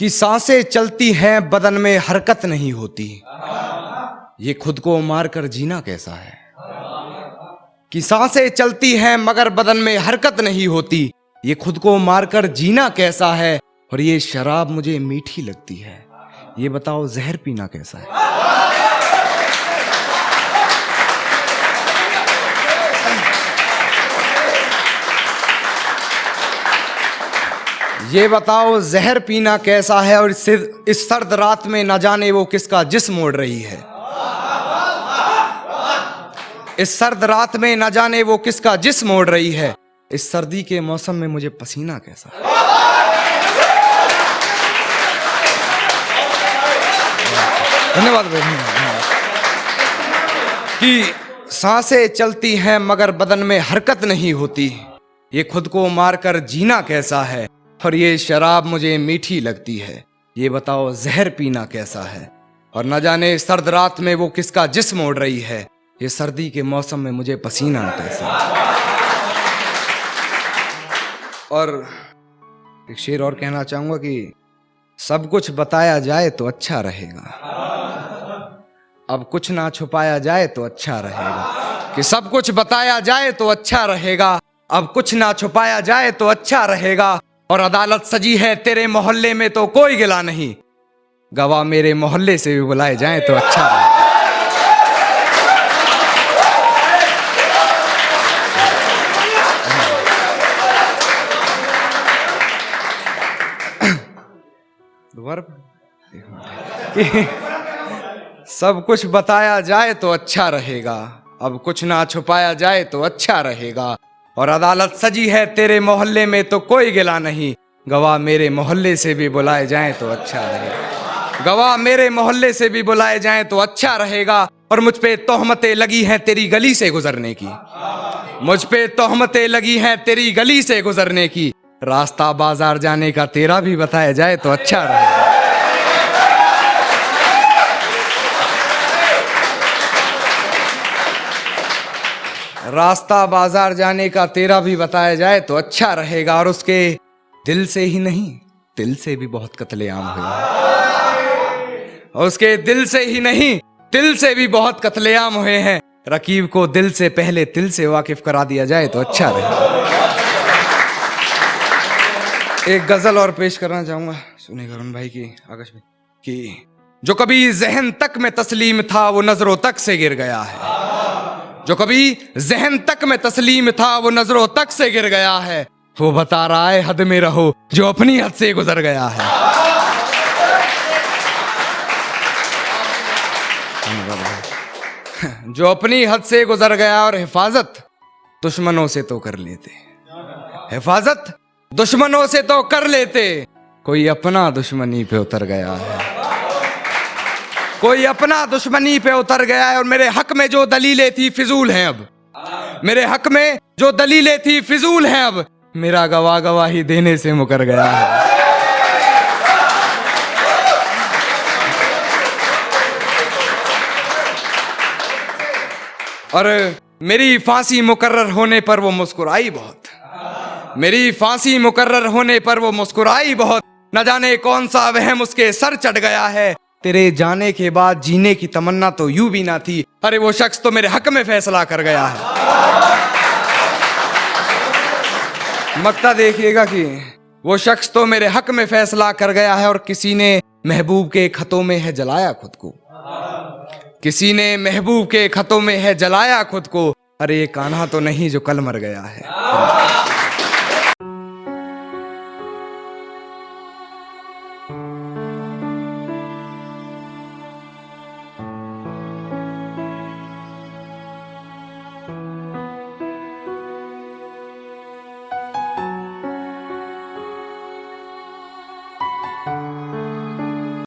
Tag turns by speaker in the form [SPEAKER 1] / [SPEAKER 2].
[SPEAKER 1] कि साँसें चलती हैं, बदन में हरकत नहीं होती। ये खुद को मार कर जीना कैसा है? कि साँसें चलती हैं, मगर बदन में हरकत नहीं होती। ये खुद को मारकर जीना कैसा है? और ये शराब मुझे मीठी लगती है। ये बताओ, जहर पीना कैसा है? ये बताओ, जहर पीना कैसा है और इस सर्द रात में न जाने वो किसका जिस्म मोड़ रही है? इस सर्द रात में न जाने वो किसका जिस्म मोड़ रही है? इस सर्दी के मौसम में मुझे पसीना कैसा है? धन्यवाद। कि साँसें चलती हैं मगर बदन में हरकत नहीं होती। ये खुद को मारकर जीना कैसा है? और ये शराब मुझे मीठी लगती है। ये बताओ, जहर पीना कैसा है? और न जाने सर्द रात में वो किसका जिस्म ओढ़ रही है। ये सर्दी के मौसम में मुझे पसीना कैसा और एक शेर और कहना चाहूँगा कि सब कुछ बताया जाए तो अच्छा रहेगा। अब कुछ ना छुपाया जाए तो अच्छा रहेगा। कि सब कुछ बताया जाए तो अच्छा रहेगा। अब कुछ ना छुपाया जाए तो अच्छा रहेगा। और अदालत सजी है तेरे मोहल्ले में तो कोई गिला नहीं। गवाह मेरे मोहल्ले से भी बुलाए जाए तो अच्छा कि सब कुछ बताया जाए तो अच्छा रहेगा। अब कुछ ना छुपाया जाए तो अच्छा रहेगा। और अदालत सजी है तेरे मोहल्ले में तो कोई गिला नहीं। गवाह मेरे मोहल्ले से भी बुलाए जाएँ तो अच्छा रहेगा। गवाह मेरे मोहल्ले से भी बुलाए जाएँ तो अच्छा रहेगा और मुझ पे तोहमतें लगी हैं तेरी गली से गुजरने की। मुझ पे तोहमतें लगी हैं तेरी गली से गुजरने की। रास्ता बाज़ार जाने का तेरा भी बताया जाए तो अच्छा रहेगा। रास्ता बाज़ार जाने का तेरा भी बताया जाए तो अच्छा रहेगा और उसके दिल से ही नहीं, दिल से भी बहुत कत्लेआम हुए उसके दिल से ही नहीं, दिल से भी बहुत कत्लेआम हुए हैं। रकीब को दिल से पहले दिल से वाकिफ करा दिया जाए तो अच्छा रहेगा। एक गज़ल और पेश करना चाहूँगा। सुनेगा अरुण भाई की, आकाश भाई कि, जो कभी जहन तक में तस्लीम था, वो नज़रों तक से गिर गया है। जो कभी जहन तक में तस्लीम था, वो नज़रों तक से गिर गया है। वो बता रहा है, हद में रहो, जो अपनी हद से गुजर गया है। जो अपनी हद से गुजर गया और हिफाजत दुश्मनों से तो कर लेते। हिफाजत दुश्मनों से तो कर लेते। कोई अपना दुश्मनी पे उतर गया है। कोई अपना दुश्मनी पे उतर गया है और मेरे हक में जो दलीलें थी, फिजूल हैं अब। मेरे हक में जो दलीलें थी, फिजूल हैं अब। मेरा गवाह गवाही देने से मुकर गया है। और मेरी फांसी मुकर्र होने पर वो मुस्कुराई बहुत। मेरी फांसी मुकर्र होने पर वो मुस्कुराई बहुत। न जाने कौन सा वहम उसके सर चढ़ गया है। तेरे जाने के बाद जीने की तमन्ना तो यू भी ना थी, अरे वो शख्स तो मेरे हक में फैसला कर गया है। मक्ता देखिएगा कि वो शख्स तो मेरे हक में फैसला कर गया है और किसी ने महबूब के खतों में है जलाया खुद को। किसी ने महबूब के खतों में है जलाया खुद को। अरे ये कान्हा तो नहीं जो कल मर गया है।